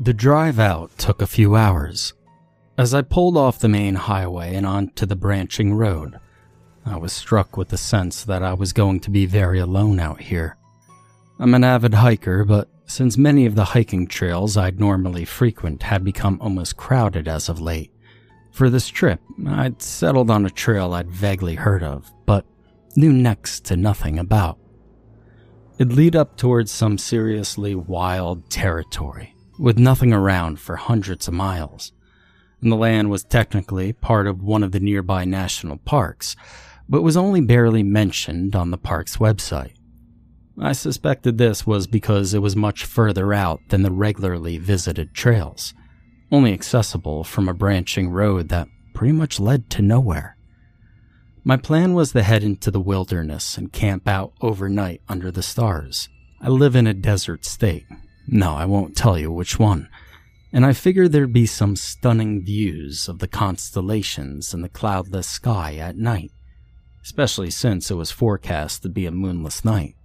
The drive out took a few hours. As I pulled off the main highway and onto the branching road, I was struck with the sense that I was going to be very alone out here. I'm an avid hiker, but since many of the hiking trails I'd normally frequent had become almost crowded as of late, for this trip I'd settled on a trail I'd vaguely heard of, but knew next to nothing about. It'd lead up towards some seriously wild territory, with nothing around for hundreds of miles. And the land was technically part of one of the nearby national parks, but was only barely mentioned on the park's website. I suspected this was because it was much further out than the regularly visited trails, only accessible from a branching road that pretty much led to nowhere. My plan was to head into the wilderness and camp out overnight under the stars. I live in a desert state. No, I won't tell you which one. And I figured there'd be some stunning views of the constellations in the cloudless sky at night, especially since it was forecast to be a moonless night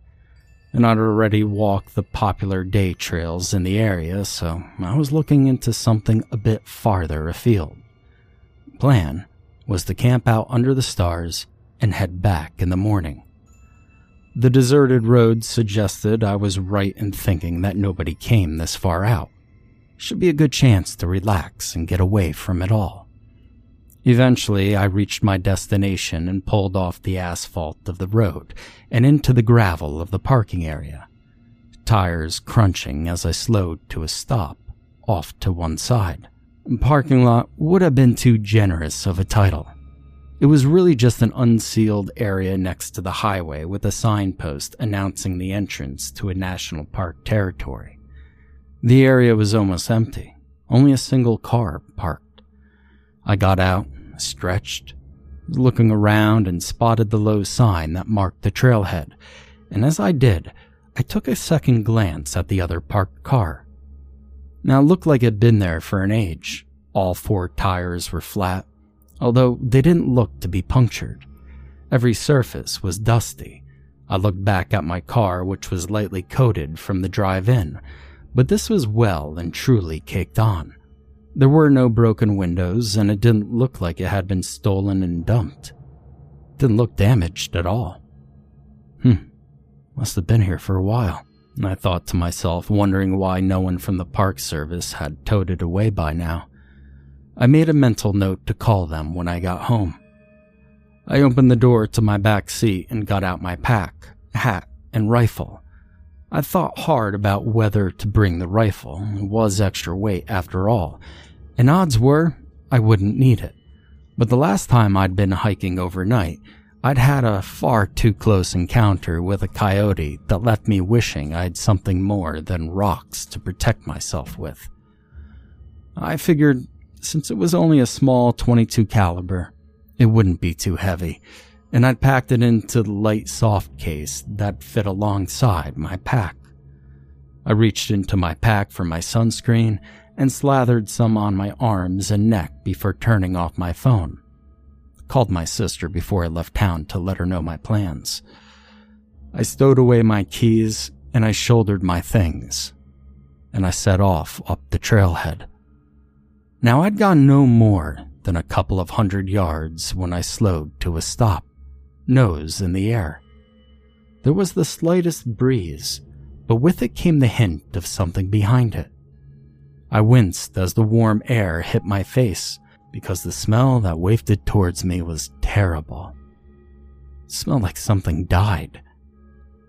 and I'd already walked the popular day trails in the area, so I was looking into something a bit farther afield. Plan was to camp out under the stars and head back in the morning. The deserted road suggested I was right in thinking that nobody came this far out. Should be a good chance to relax and get away from it all. Eventually, I reached my destination and pulled off the asphalt of the road and into the gravel of the parking area, tires crunching as I slowed to a stop, off to one side. Parking lot would have been too generous of a title. It was really just an unsealed area next to the highway with a signpost announcing the entrance to a national park territory. The area was almost empty, only a single car parked. I got out, stretched, looking around and spotted the low sign that marked the trailhead, and as I did, I took a second glance at the other parked car. Now it looked like it'd been there for an age. All four tires were flat, although they didn't look to be punctured. Every surface was dusty. I looked back at my car, which was lightly coated from the drive in, but this was well and truly caked on. There were no broken windows, and it didn't look like it had been stolen and dumped. It didn't look damaged at all. Hmm, must have been here for a while. I thought to myself, wondering why no one from the park service had towed it away by now. I made a mental note to call them when I got home. I opened the door to my back seat and got out my pack, hat, and rifle. I thought hard about whether to bring the rifle. It was extra weight after all, and odds were I wouldn't need it. But the last time I'd been hiking overnight, I'd had a far too close encounter with a coyote that left me wishing I'd something more than rocks to protect myself with. I figured since it was only a small 22 caliber, it wouldn't be too heavy, and I'd packed it into the light soft case that fit alongside my pack. I reached into my pack for my sunscreen and slathered some on my arms and neck before turning off my phone. Called my sister before I left town to let her know my plans. I stowed away my keys and I shouldered my things, and I set off up the trailhead. Now I'd gone no more than a couple of hundred yards when I slowed to a stop, nose in the air. There was the slightest breeze, but with it came the hint of something behind it. I winced as the warm air hit my face because the smell that wafted towards me was terrible. It smelled like something died.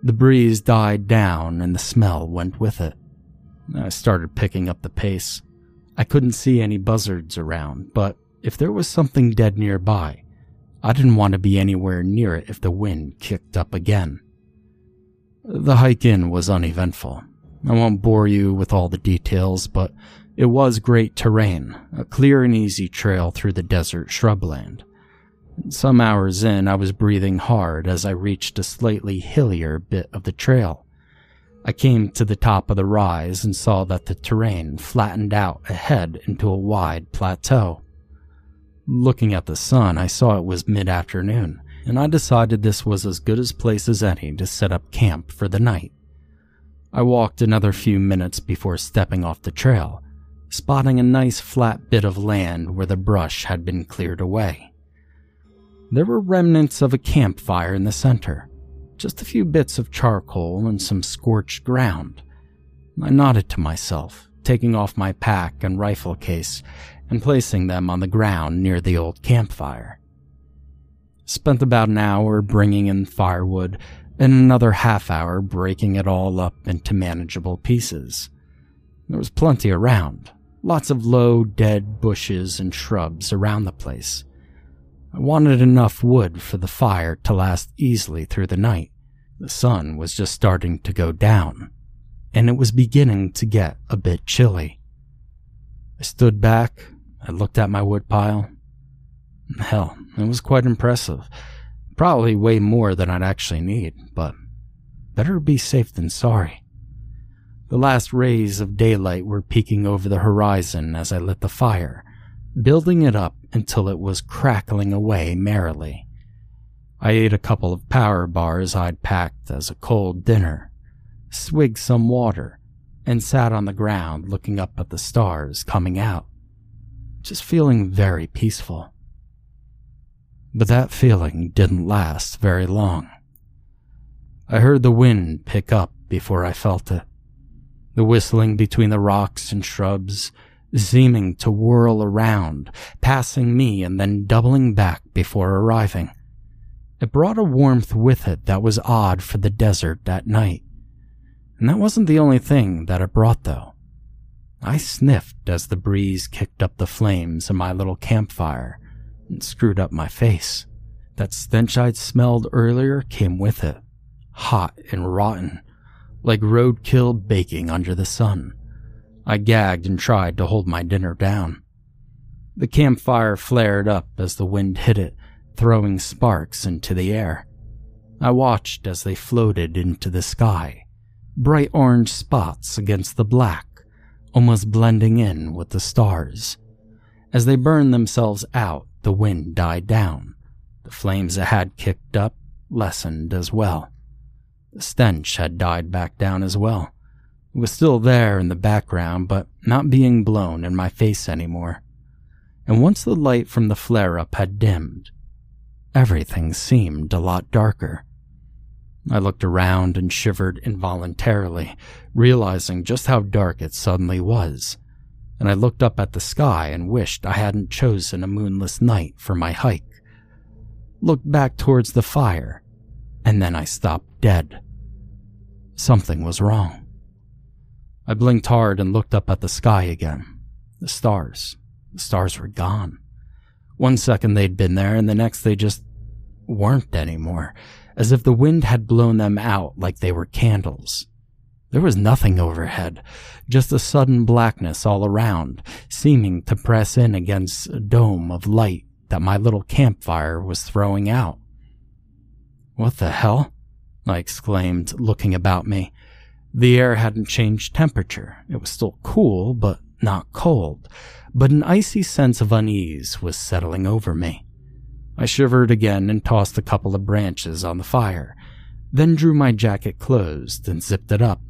The breeze died down and the smell went with it. I started picking up the pace. I couldn't see any buzzards around, but if there was something dead nearby, I didn't want to be anywhere near it if the wind kicked up again. The hike in was uneventful. I won't bore you with all the details, but it was great terrain, a clear and easy trail through the desert shrubland. Some hours in, I was breathing hard as I reached a slightly hillier bit of the trail. I came to the top of the rise and saw that the terrain flattened out ahead into a wide plateau. Looking at the sun, I saw it was mid afternoon, and I decided this was as good a place as any to set up camp for the night. I walked another few minutes before stepping off the trail, spotting a nice flat bit of land where the brush had been cleared away. There were remnants of a campfire in the center, just a few bits of charcoal and some scorched ground. I nodded to myself, taking off my pack and rifle case and placing them on the ground near the old campfire. Spent about an hour bringing in firewood and another half hour breaking it all up into manageable pieces. There was plenty around, lots of low, dead bushes and shrubs around the place. I wanted enough wood for the fire to last easily through the night. The sun was just starting to go down, and it was beginning to get a bit chilly. I stood back, I looked at my woodpile. Hell, it was quite impressive. Probably way more than I'd actually need, but better be safe than sorry. The last rays of daylight were peeking over the horizon as I lit the fire, building it up until it was crackling away merrily. I ate a couple of power bars I'd packed as a cold dinner, swigged some water, and sat on the ground looking up at the stars coming out, just feeling very peaceful. But that feeling didn't last very long. I heard the wind pick up before I felt it. The whistling between the rocks and shrubs, seeming to whirl around, passing me and then doubling back before arriving. It brought a warmth with it that was odd for the desert that night. And that wasn't the only thing that it brought, though. I sniffed as the breeze kicked up the flames of my little campfire and screwed up my face. That stench I'd smelled earlier came with it, hot and rotten, like roadkill baking under the sun. I gagged and tried to hold my dinner down. The campfire flared up as the wind hit it, throwing sparks into the air. I watched as they floated into the sky, bright orange spots against the black, almost blending in with the stars. As they burned themselves out, the wind died down. The flames that had kicked up lessened as well. The stench had died back down as well. It was still there in the background, but not being blown in my face anymore. And once the light from the flare up had dimmed, everything seemed a lot darker. I looked around and shivered involuntarily, realizing just how dark it suddenly was. And I looked up at the sky and wished I hadn't chosen a moonless night for my hike. Looked back towards the fire, and then I stopped dead. Something was wrong. I blinked hard and looked up at the sky again. The stars. The stars were gone. One second they'd been there, and the next they just weren't anymore as if the wind had blown them out like they were candles. There was nothing overhead, just a sudden blackness all around, seeming to press in against a dome of light that my little campfire was throwing out. What the hell? I exclaimed, looking about me. The air hadn't changed temperature. It was still cool, but not cold. But an icy sense of unease was settling over me. I shivered again and tossed a couple of branches on the fire, then drew my jacket closed and zipped it up.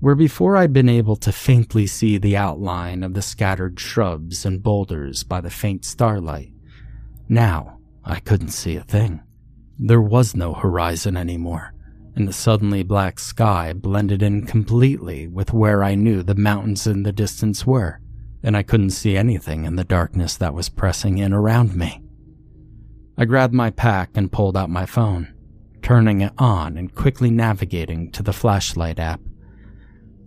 Where before I'd been able to faintly see the outline of the scattered shrubs and boulders by the faint starlight, now I couldn't see a thing. There was no horizon anymore, and the suddenly black sky blended in completely with where I knew the mountains in the distance were, and I couldn't see anything in the darkness that was pressing in around me. I grabbed my pack and pulled out my phone, turning it on and quickly navigating to the flashlight app.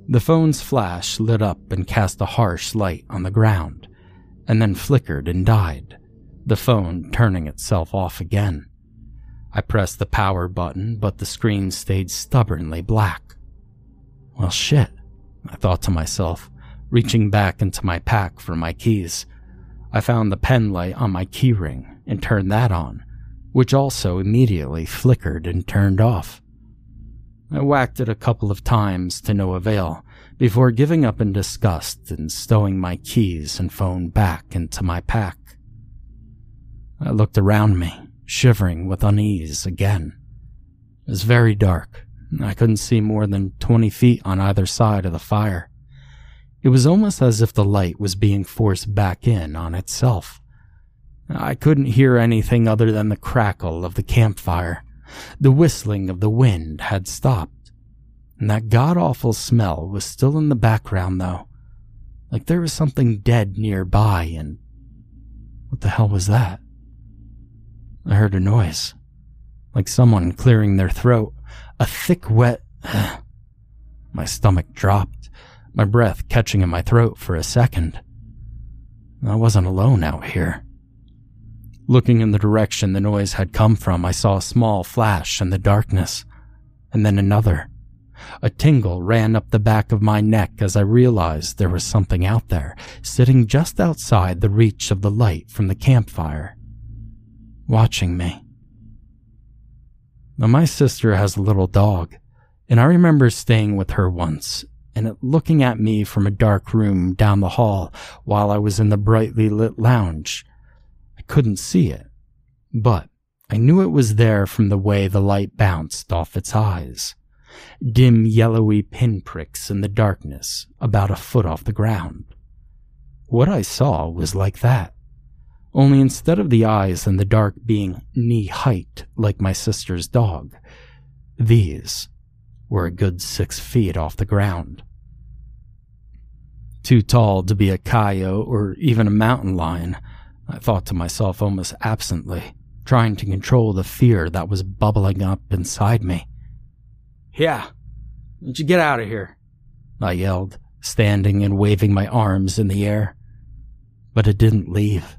The phone's flash lit up and cast a harsh light on the ground, and then flickered and died, the phone turning itself off again. I pressed the power button, but the screen stayed stubbornly black. Well, shit, I thought to myself, reaching back into my pack for my keys. I found the pen light on my keyring and turned that on, which also immediately flickered and turned off. I whacked it a couple of times to no avail before giving up in disgust and stowing my keys and phone back into my pack. I looked around me shivering with unease again. It was very dark. I couldn't see more than 20 feet on either side of the fire. It was almost as if the light was being forced back in on itself. I couldn't hear anything other than the crackle of the campfire. The whistling of the wind had stopped. And that god awful smell was still in the background, though. Like there was something dead nearby, and. What the hell was that? I heard a noise, like someone clearing their throat. A thick, wet. my stomach dropped, my breath catching in my throat for a second. I wasn't alone out here. Looking in the direction the noise had come from, I saw a small flash in the darkness, and then another. A tingle ran up the back of my neck as I realized there was something out there, sitting just outside the reach of the light from the campfire watching me. Now, my sister has a little dog, and I remember staying with her once and it looking at me from a dark room down the hall while I was in the brightly lit lounge. I couldn't see it, but I knew it was there from the way the light bounced off its eyes. Dim yellowy pinpricks in the darkness, about a foot off the ground. What I saw was like that only instead of the eyes and the dark being knee height like my sister's dog, these were a good six feet off the ground. Too tall to be a coyote or even a mountain lion, I thought to myself almost absently, trying to control the fear that was bubbling up inside me. Yeah, don't you get out of here, I yelled, standing and waving my arms in the air. But it didn't leave.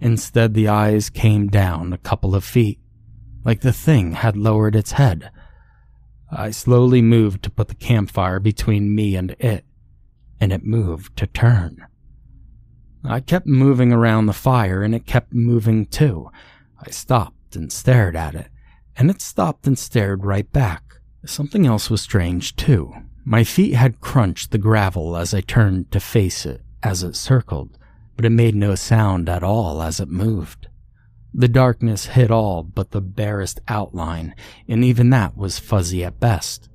Instead, the eyes came down a couple of feet, like the thing had lowered its head. I slowly moved to put the campfire between me and it, and it moved to turn. I kept moving around the fire, and it kept moving too. I stopped and stared at it, and it stopped and stared right back. Something else was strange too. My feet had crunched the gravel as I turned to face it as it circled but it made no sound at all as it moved. The darkness hid all but the barest outline, and even that was fuzzy at best.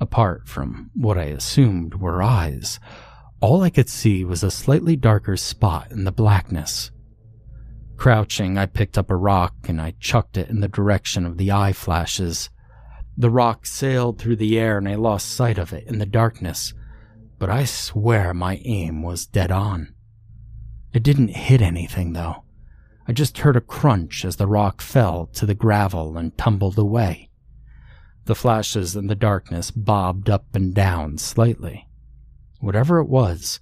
Apart from what I assumed were eyes, all I could see was a slightly darker spot in the blackness. Crouching, I picked up a rock and I chucked it in the direction of the eye flashes. The rock sailed through the air and I lost sight of it in the darkness, but I swear my aim was dead on. It didn't hit anything, though. I just heard a crunch as the rock fell to the gravel and tumbled away. The flashes in the darkness bobbed up and down slightly. Whatever it was,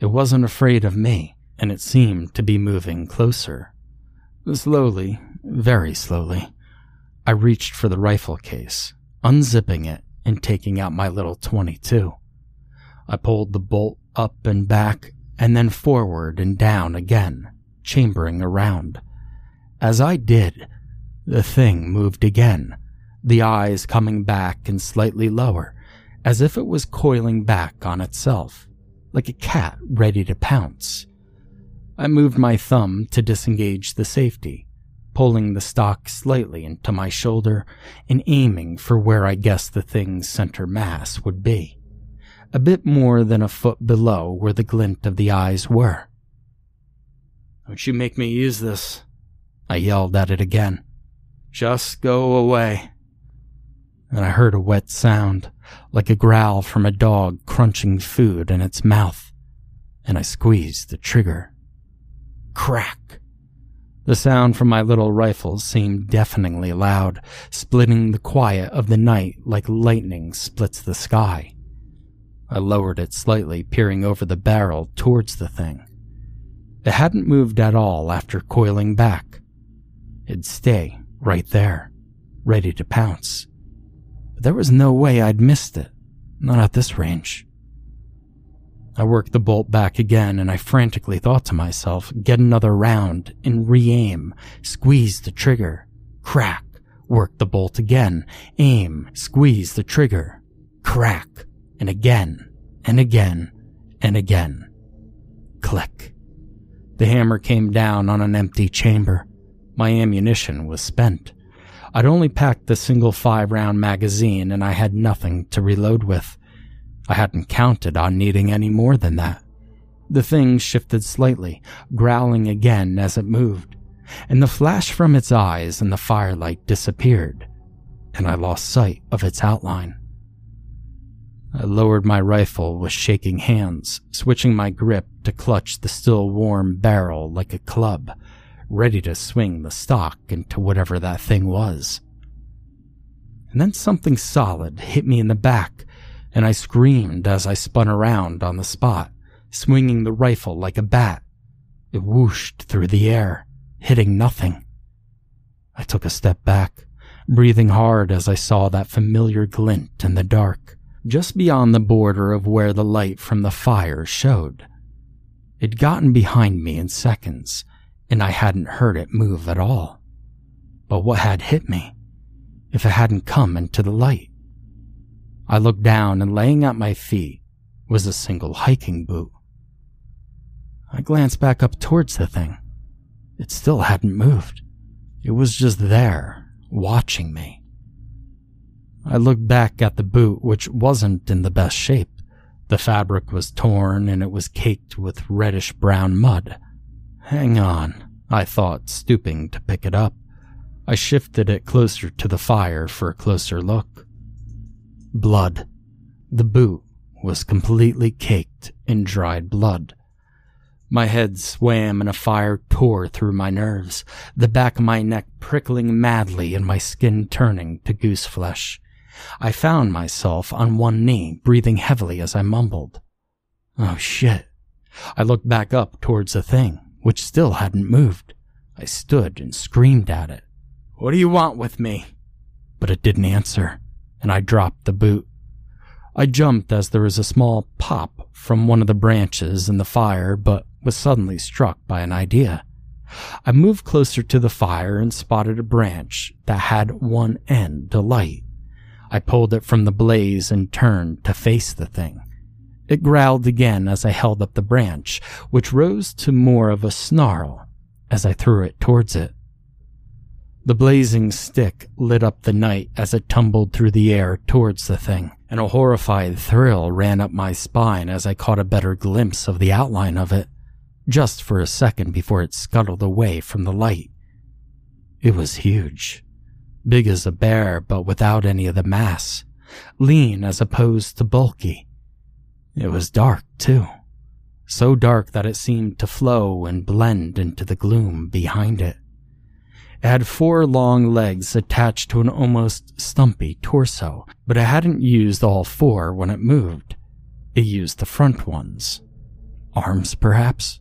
it wasn't afraid of me, and it seemed to be moving closer. Slowly, very slowly, I reached for the rifle case, unzipping it and taking out my little 22. I pulled the bolt up and back and then forward and down again, chambering around. As I did, the thing moved again, the eyes coming back and slightly lower, as if it was coiling back on itself, like a cat ready to pounce. I moved my thumb to disengage the safety, pulling the stock slightly into my shoulder and aiming for where I guessed the thing's center mass would be a bit more than a foot below where the glint of the eyes were. Don't you make me use this. I yelled at it again. Just go away. and I heard a wet sound, like a growl from a dog crunching food in its mouth, and I squeezed the trigger. Crack! The sound from my little rifle seemed deafeningly loud, splitting the quiet of the night like lightning splits the sky. I lowered it slightly, peering over the barrel towards the thing. It hadn't moved at all after coiling back. It'd stay right there, ready to pounce. But there was no way I'd missed it, not at this range. I worked the bolt back again and I frantically thought to myself, get another round and re aim, squeeze the trigger, crack, work the bolt again, aim, squeeze the trigger, crack, and again, and again, and again. Click. The hammer came down on an empty chamber. My ammunition was spent. I'd only packed the single five round magazine and I had nothing to reload with. I hadn't counted on needing any more than that. The thing shifted slightly, growling again as it moved, and the flash from its eyes and the firelight disappeared, and I lost sight of its outline. I lowered my rifle with shaking hands, switching my grip to clutch the still warm barrel like a club, ready to swing the stock into whatever that thing was. And then something solid hit me in the back, and I screamed as I spun around on the spot, swinging the rifle like a bat. It whooshed through the air, hitting nothing. I took a step back, breathing hard as I saw that familiar glint in the dark, just beyond the border of where the light from the fire showed. It'd gotten behind me in seconds, and I hadn't heard it move at all. But what had hit me? If it hadn't come into the light? I looked down, and laying at my feet was a single hiking boot. I glanced back up towards the thing. It still hadn't moved. It was just there, watching me. I looked back at the boot, which wasn't in the best shape. The fabric was torn and it was caked with reddish brown mud. Hang on, I thought, stooping to pick it up. I shifted it closer to the fire for a closer look. Blood. The boot was completely caked in dried blood. My head swam and a fire tore through my nerves, the back of my neck prickling madly and my skin turning to goose flesh. I found myself on one knee, breathing heavily as I mumbled. Oh shit. I looked back up towards the thing, which still hadn't moved. I stood and screamed at it. What do you want with me? But it didn't answer and I dropped the boot. I jumped as there was a small pop from one of the branches in the fire, but was suddenly struck by an idea. I moved closer to the fire and spotted a branch that had one end alight. I pulled it from the blaze and turned to face the thing. It growled again as I held up the branch, which rose to more of a snarl as I threw it towards it. The blazing stick lit up the night as it tumbled through the air towards the thing, and a horrified thrill ran up my spine as I caught a better glimpse of the outline of it, just for a second before it scuttled away from the light. It was huge, big as a bear, but without any of the mass, lean as opposed to bulky. It was dark, too. So dark that it seemed to flow and blend into the gloom behind it. It had four long legs attached to an almost stumpy torso, but it hadn't used all four when it moved. It used the front ones. Arms, perhaps?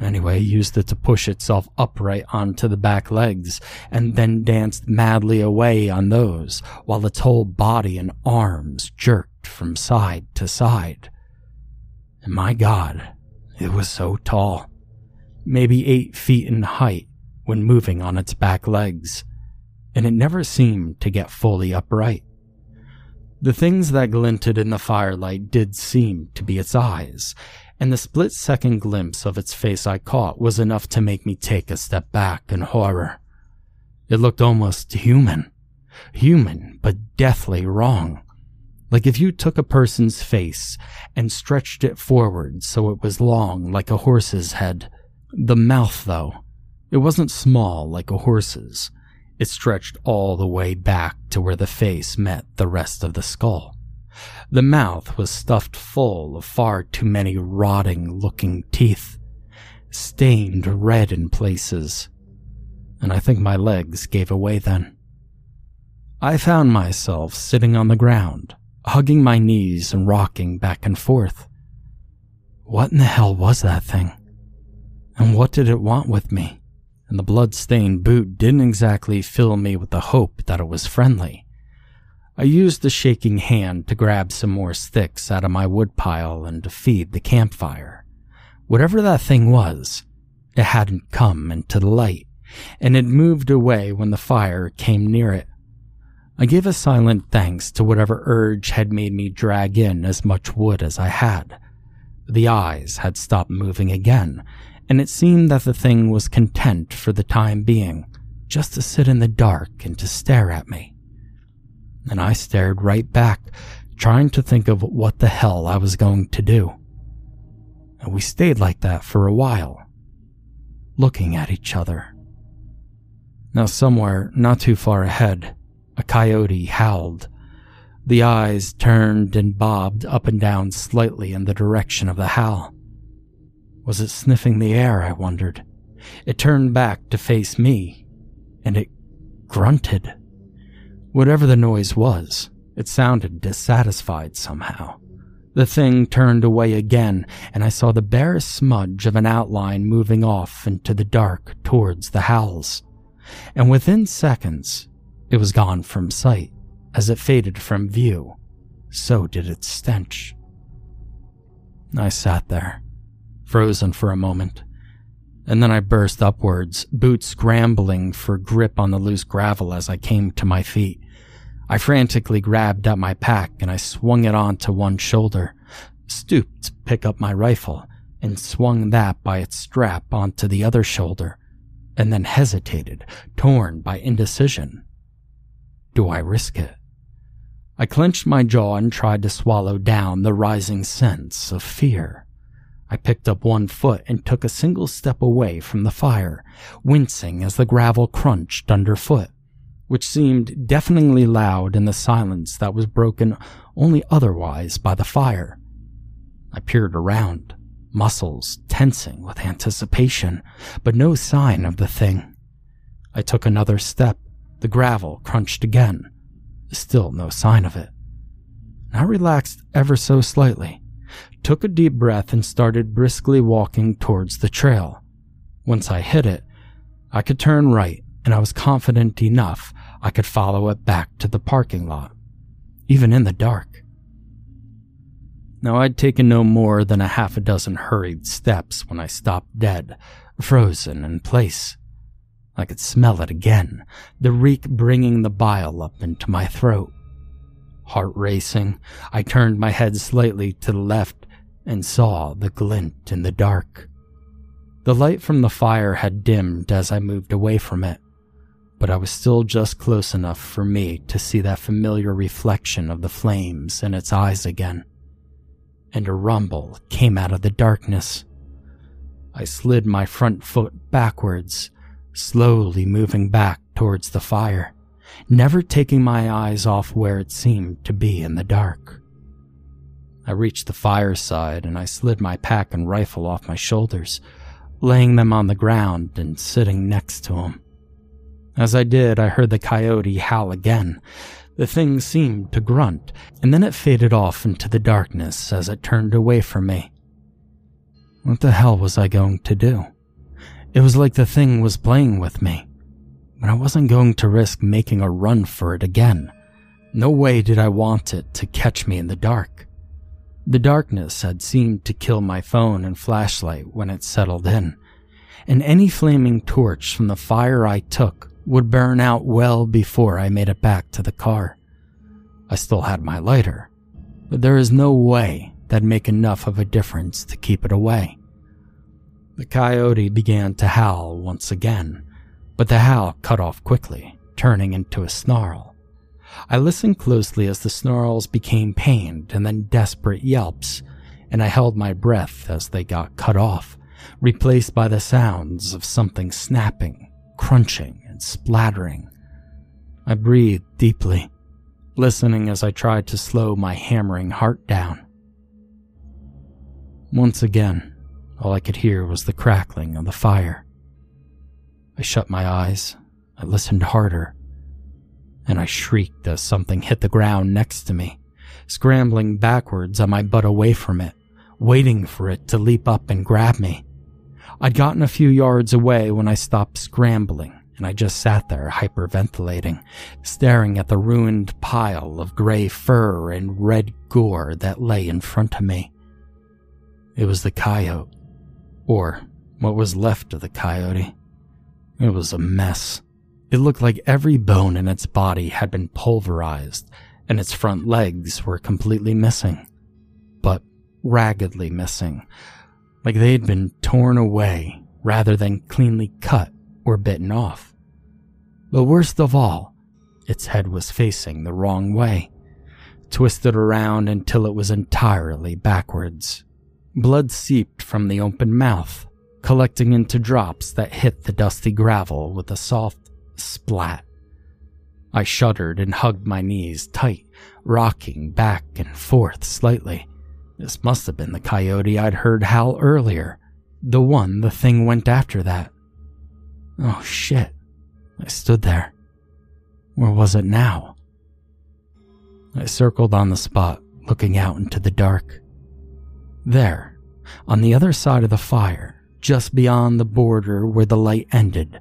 Anyway, it used it to push itself upright onto the back legs, and then danced madly away on those, while its whole body and arms jerked from side to side. And my god, it was so tall. Maybe eight feet in height, when moving on its back legs, and it never seemed to get fully upright. The things that glinted in the firelight did seem to be its eyes, and the split second glimpse of its face I caught was enough to make me take a step back in horror. It looked almost human. Human, but deathly wrong. Like if you took a person's face and stretched it forward so it was long like a horse's head. The mouth, though, it wasn't small like a horse's. It stretched all the way back to where the face met the rest of the skull. The mouth was stuffed full of far too many rotting looking teeth, stained red in places, and I think my legs gave away then. I found myself sitting on the ground, hugging my knees and rocking back and forth. What in the hell was that thing? And what did it want with me? And the blood-stained boot didn't exactly fill me with the hope that it was friendly. I used the shaking hand to grab some more sticks out of my woodpile and to feed the campfire. Whatever that thing was, it hadn't come into the light, and it moved away when the fire came near it. I gave a silent thanks to whatever urge had made me drag in as much wood as I had. The eyes had stopped moving again, and it seemed that the thing was content for the time being, just to sit in the dark and to stare at me. And I stared right back, trying to think of what the hell I was going to do. And we stayed like that for a while, looking at each other. Now, somewhere not too far ahead, a coyote howled. The eyes turned and bobbed up and down slightly in the direction of the howl. Was it sniffing the air, I wondered? It turned back to face me, and it grunted. Whatever the noise was, it sounded dissatisfied somehow. The thing turned away again, and I saw the barest smudge of an outline moving off into the dark towards the howls. And within seconds, it was gone from sight. As it faded from view, so did its stench. I sat there, frozen for a moment, and then I burst upwards, boots scrambling for grip on the loose gravel as I came to my feet. I frantically grabbed at my pack and I swung it onto one shoulder, stooped to pick up my rifle, and swung that by its strap onto the other shoulder, and then hesitated, torn by indecision. Do I risk it? I clenched my jaw and tried to swallow down the rising sense of fear. I picked up one foot and took a single step away from the fire, wincing as the gravel crunched underfoot, which seemed deafeningly loud in the silence that was broken only otherwise by the fire. I peered around, muscles tensing with anticipation, but no sign of the thing. I took another step the gravel crunched again. Still no sign of it. I relaxed ever so slightly, took a deep breath, and started briskly walking towards the trail. Once I hit it, I could turn right, and I was confident enough I could follow it back to the parking lot, even in the dark. Now, I'd taken no more than a half a dozen hurried steps when I stopped dead, frozen in place. I could smell it again, the reek bringing the bile up into my throat. Heart racing, I turned my head slightly to the left and saw the glint in the dark. The light from the fire had dimmed as I moved away from it, but I was still just close enough for me to see that familiar reflection of the flames in its eyes again. And a rumble came out of the darkness. I slid my front foot backwards slowly moving back towards the fire, never taking my eyes off where it seemed to be in the dark. I reached the fireside and I slid my pack and rifle off my shoulders, laying them on the ground and sitting next to him. As I did, I heard the coyote howl again. The thing seemed to grunt, and then it faded off into the darkness as it turned away from me. What the hell was I going to do? It was like the thing was playing with me, but I wasn't going to risk making a run for it again. No way did I want it to catch me in the dark. The darkness had seemed to kill my phone and flashlight when it settled in, and any flaming torch from the fire I took would burn out well before I made it back to the car. I still had my lighter, but there is no way that'd make enough of a difference to keep it away. The coyote began to howl once again, but the howl cut off quickly, turning into a snarl. I listened closely as the snarls became pained and then desperate yelps, and I held my breath as they got cut off, replaced by the sounds of something snapping, crunching, and splattering, I breathed deeply, listening as I tried to slow my hammering heart down. Once again, all I could hear was the crackling of the fire. I shut my eyes, I listened harder, and I shrieked as something hit the ground next to me, scrambling backwards on my butt away from it, waiting for it to leap up and grab me. I'd gotten a few yards away when I stopped scrambling, and I just sat there hyperventilating, staring at the ruined pile of gray fur and red gore that lay in front of me. It was the coyote, or what was left of the coyote. It was a mess. It looked like every bone in its body had been pulverized, and its front legs were completely missing. But raggedly missing, like they had been torn away rather than cleanly cut or bitten off. But worst of all, its head was facing the wrong way, twisted around until it was entirely backwards. Blood seeped from the open mouth, collecting into drops that hit the dusty gravel with a soft splat. I shuddered and hugged my knees tight, rocking back and forth slightly. This must have been the coyote I'd heard howl earlier, the one the thing went after that. Oh shit. I stood there. Where was it now? I circled on the spot, looking out into the dark. There, on the other side of the fire, just beyond the border where the light ended,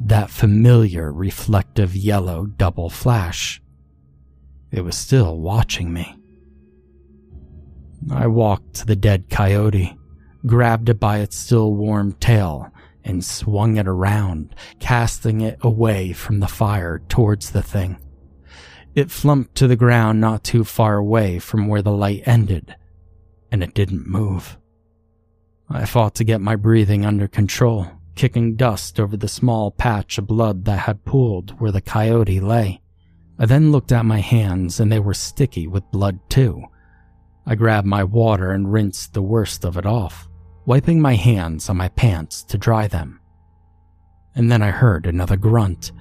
that familiar reflective yellow double flash. It was still watching me. I walked to the dead coyote, grabbed it by its still warm tail, and swung it around, casting it away from the fire towards the thing. It flumped to the ground not too far away from where the light ended, and it didn't move. I fought to get my breathing under control, kicking dust over the small patch of blood that had pooled where the coyote lay. I then looked at my hands and they were sticky with blood too. I grabbed my water and rinsed the worst of it off, wiping my hands on my pants to dry them. And then I heard another grunt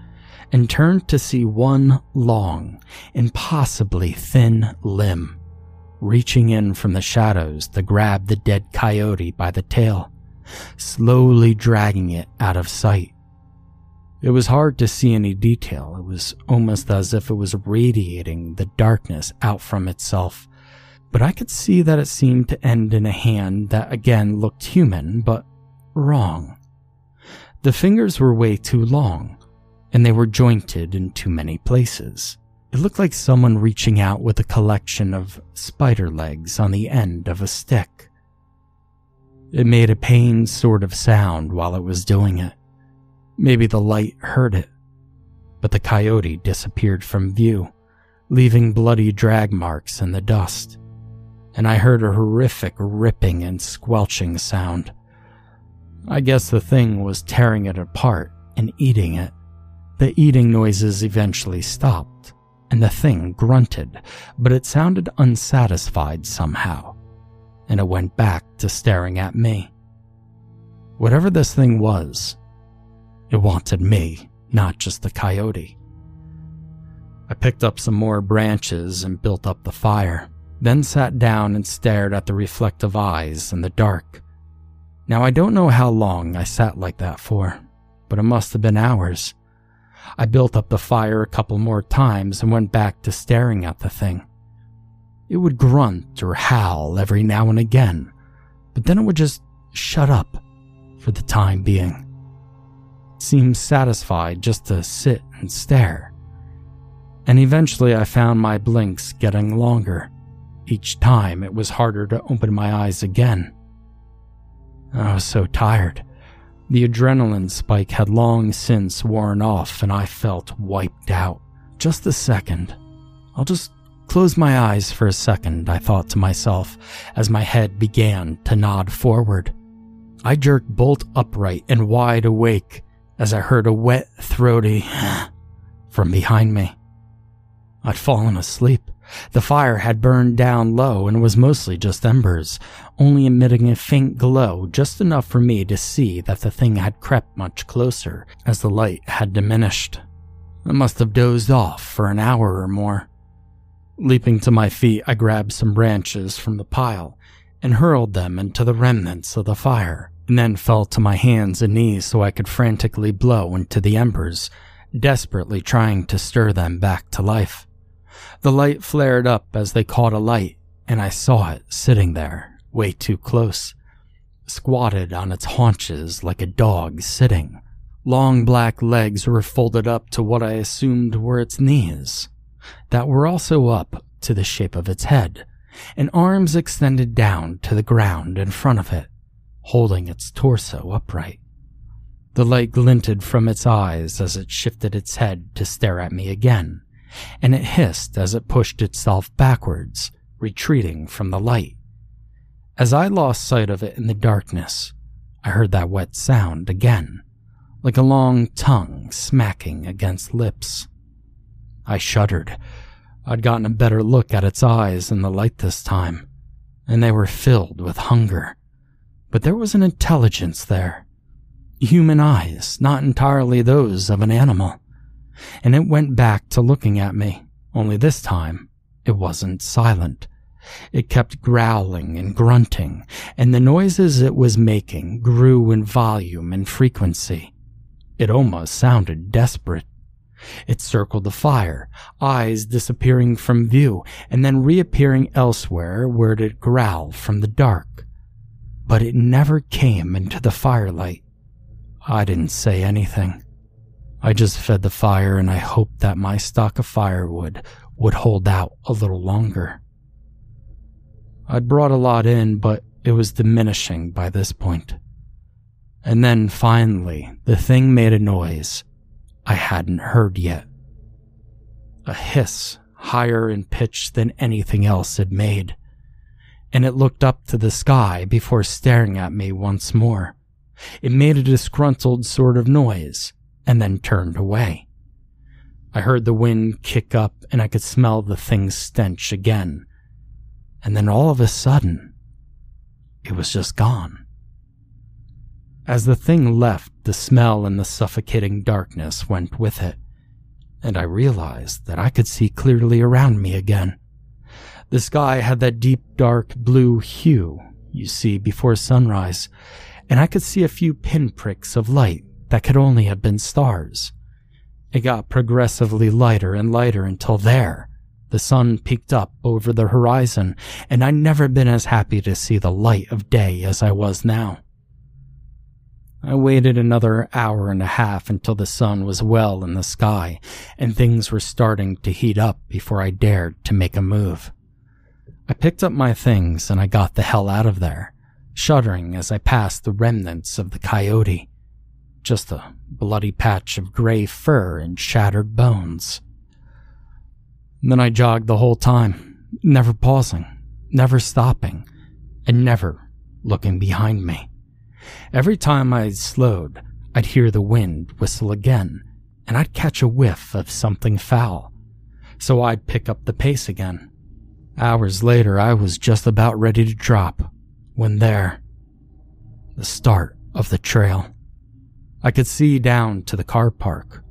and turned to see one long, impossibly thin limb reaching in from the shadows to grab the dead coyote by the tail slowly dragging it out of sight. It was hard to see any detail. It was almost as if it was radiating the darkness out from itself. But I could see that it seemed to end in a hand that again looked human, but wrong. The fingers were way too long, and they were jointed in too many places. It looked like someone reaching out with a collection of spider legs on the end of a stick. It made a pained sort of sound while it was doing it. Maybe the light hurt it. But the coyote disappeared from view, leaving bloody drag marks in the dust. And I heard a horrific ripping and squelching sound. I guess the thing was tearing it apart and eating it. The eating noises eventually stopped, and the thing grunted, but it sounded unsatisfied somehow and it went back to staring at me. Whatever this thing was, it wanted me, not just the coyote. I picked up some more branches and built up the fire, then sat down and stared at the reflective eyes in the dark. Now, I don't know how long I sat like that for, but it must have been hours. I built up the fire a couple more times and went back to staring at the thing. It would grunt or howl every now and again, but then it would just shut up for the time being. It seemed satisfied just to sit and stare. And eventually I found my blinks getting longer. Each time it was harder to open my eyes again. I was so tired. The adrenaline spike had long since worn off and I felt wiped out. Just a second. I'll just Close my eyes for a second, I thought to myself as my head began to nod forward. I jerked bolt upright and wide awake as I heard a wet, throaty from behind me. I'd fallen asleep. The fire had burned down low and was mostly just embers, only emitting a faint glow just enough for me to see that the thing had crept much closer as the light had diminished. I must have dozed off for an hour or more. Leaping to my feet, I grabbed some branches from the pile and hurled them into the remnants of the fire, and then fell to my hands and knees so I could frantically blow into the embers, desperately trying to stir them back to life. The light flared up as they caught a light, and I saw it sitting there, way too close, squatted on its haunches like a dog sitting. Long black legs were folded up to what I assumed were its knees, that were also up to the shape of its head and arms extended down to the ground in front of it, holding its torso upright. The light glinted from its eyes as it shifted its head to stare at me again, and it hissed as it pushed itself backwards, retreating from the light. As I lost sight of it in the darkness, I heard that wet sound again, like a long tongue smacking against lips. I shuddered, I'd gotten a better look at its eyes in the light this time, and they were filled with hunger. But there was an intelligence there. Human eyes, not entirely those of an animal. And it went back to looking at me, only this time it wasn't silent. It kept growling and grunting, and the noises it was making grew in volume and frequency. It almost sounded desperate. It circled the fire, eyes disappearing from view and then reappearing elsewhere where it growled from the dark. But it never came into the firelight. I didn't say anything. I just fed the fire and I hoped that my stock of firewood would hold out a little longer. I'd brought a lot in, but it was diminishing by this point. And then finally, the thing made a noise I hadn't heard yet. A hiss higher in pitch than anything else had made, and it looked up to the sky before staring at me once more. It made a disgruntled sort of noise and then turned away. I heard the wind kick up and I could smell the thing's stench again. And then all of a sudden, it was just gone. As the thing left, the smell and the suffocating darkness went with it, and I realized that I could see clearly around me again. The sky had that deep dark blue hue you see before sunrise, and I could see a few pinpricks of light that could only have been stars. It got progressively lighter and lighter until there, the sun peeked up over the horizon, and I'd never been as happy to see the light of day as I was now. I waited another hour and a half until the sun was well in the sky and things were starting to heat up before I dared to make a move. I picked up my things and I got the hell out of there, shuddering as I passed the remnants of the coyote. Just a bloody patch of gray fur and shattered bones. then I jogged the whole time, never pausing, never stopping, and never looking behind me. Every time I slowed, I'd hear the wind whistle again, and I'd catch a whiff of something foul. So I'd pick up the pace again. Hours later, I was just about ready to drop when there, the start of the trail. I could see down to the car park,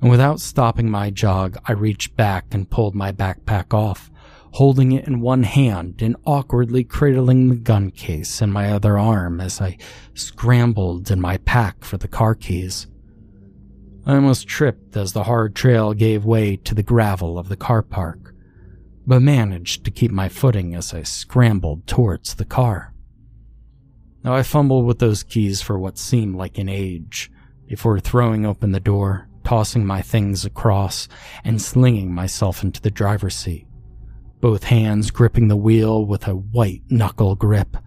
and without stopping my jog, I reached back and pulled my backpack off, holding it in one hand and awkwardly cradling the gun case in my other arm as I scrambled in my pack for the car keys. I almost tripped as the hard trail gave way to the gravel of the car park, but managed to keep my footing as I scrambled towards the car. Now I fumbled with those keys for what seemed like an age before throwing open the door, tossing my things across, and slinging myself into the driver's seat both hands gripping the wheel with a white knuckle grip.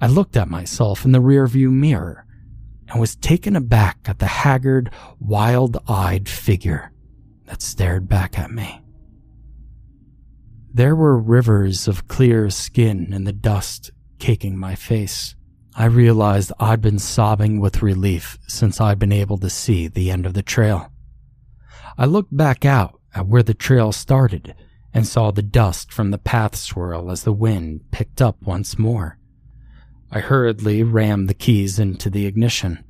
I looked at myself in the rearview mirror and was taken aback at the haggard, wild eyed figure that stared back at me. There were rivers of clear skin in the dust caking my face. I realized I'd been sobbing with relief since I'd been able to see the end of the trail. I looked back out at where the trail started and saw the dust from the path swirl as the wind picked up once more. I hurriedly rammed the keys into the ignition.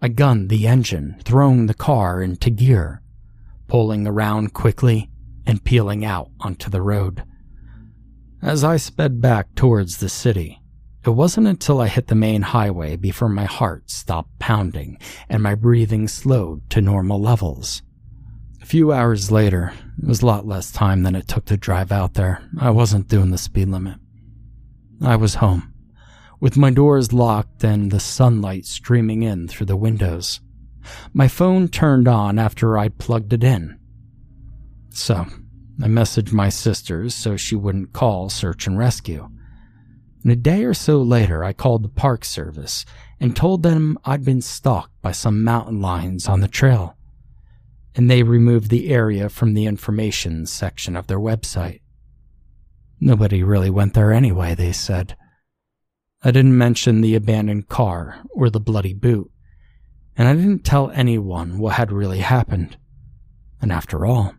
I gunned the engine, throwing the car into gear. pulling around quickly and peeling out onto the road. As I sped back towards the city, it wasn't until I hit the main highway before my heart stopped pounding and my breathing slowed to normal levels. Few hours later, it was a lot less time than it took to drive out there. I wasn't doing the speed limit. I was home, with my doors locked and the sunlight streaming in through the windows. My phone turned on after I'd plugged it in. So, I messaged my sisters so she wouldn't call search and rescue. And a day or so later, I called the Park Service and told them I'd been stalked by some mountain lions on the trail. And they removed the area from the information section of their website. Nobody really went there anyway, they said. I didn't mention the abandoned car or the bloody boot, and I didn't tell anyone what had really happened. And after all,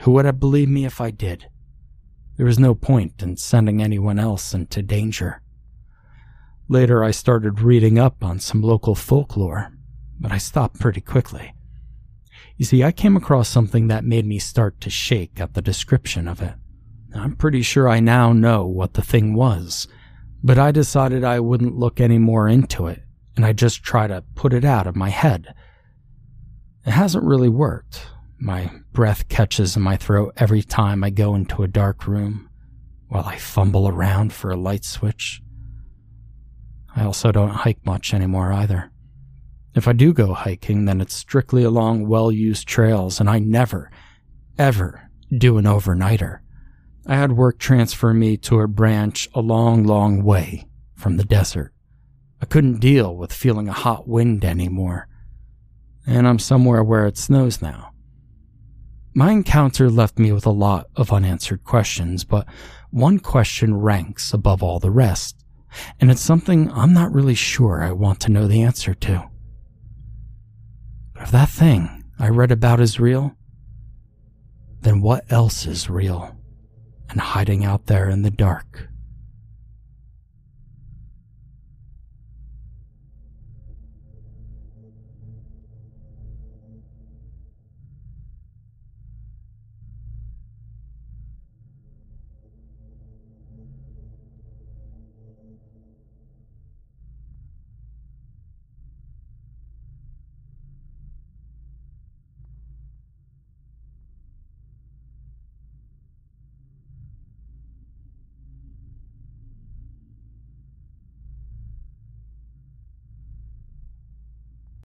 who would have believed me if I did? There was no point in sending anyone else into danger. Later, I started reading up on some local folklore, but I stopped pretty quickly. You see, I came across something that made me start to shake at the description of it. I'm pretty sure I now know what the thing was, but I decided I wouldn't look any more into it, and I just try to put it out of my head. It hasn't really worked, my breath catches in my throat every time I go into a dark room while I fumble around for a light switch. I also don't hike much anymore either. If I do go hiking, then it's strictly along well used trails, and I never, ever do an overnighter. I had work transfer me to a branch a long, long way from the desert. I couldn't deal with feeling a hot wind anymore, and I'm somewhere where it snows now. My encounter left me with a lot of unanswered questions, but one question ranks above all the rest, and it's something I'm not really sure I want to know the answer to. If that thing I read about is real, then what else is real and hiding out there in the dark?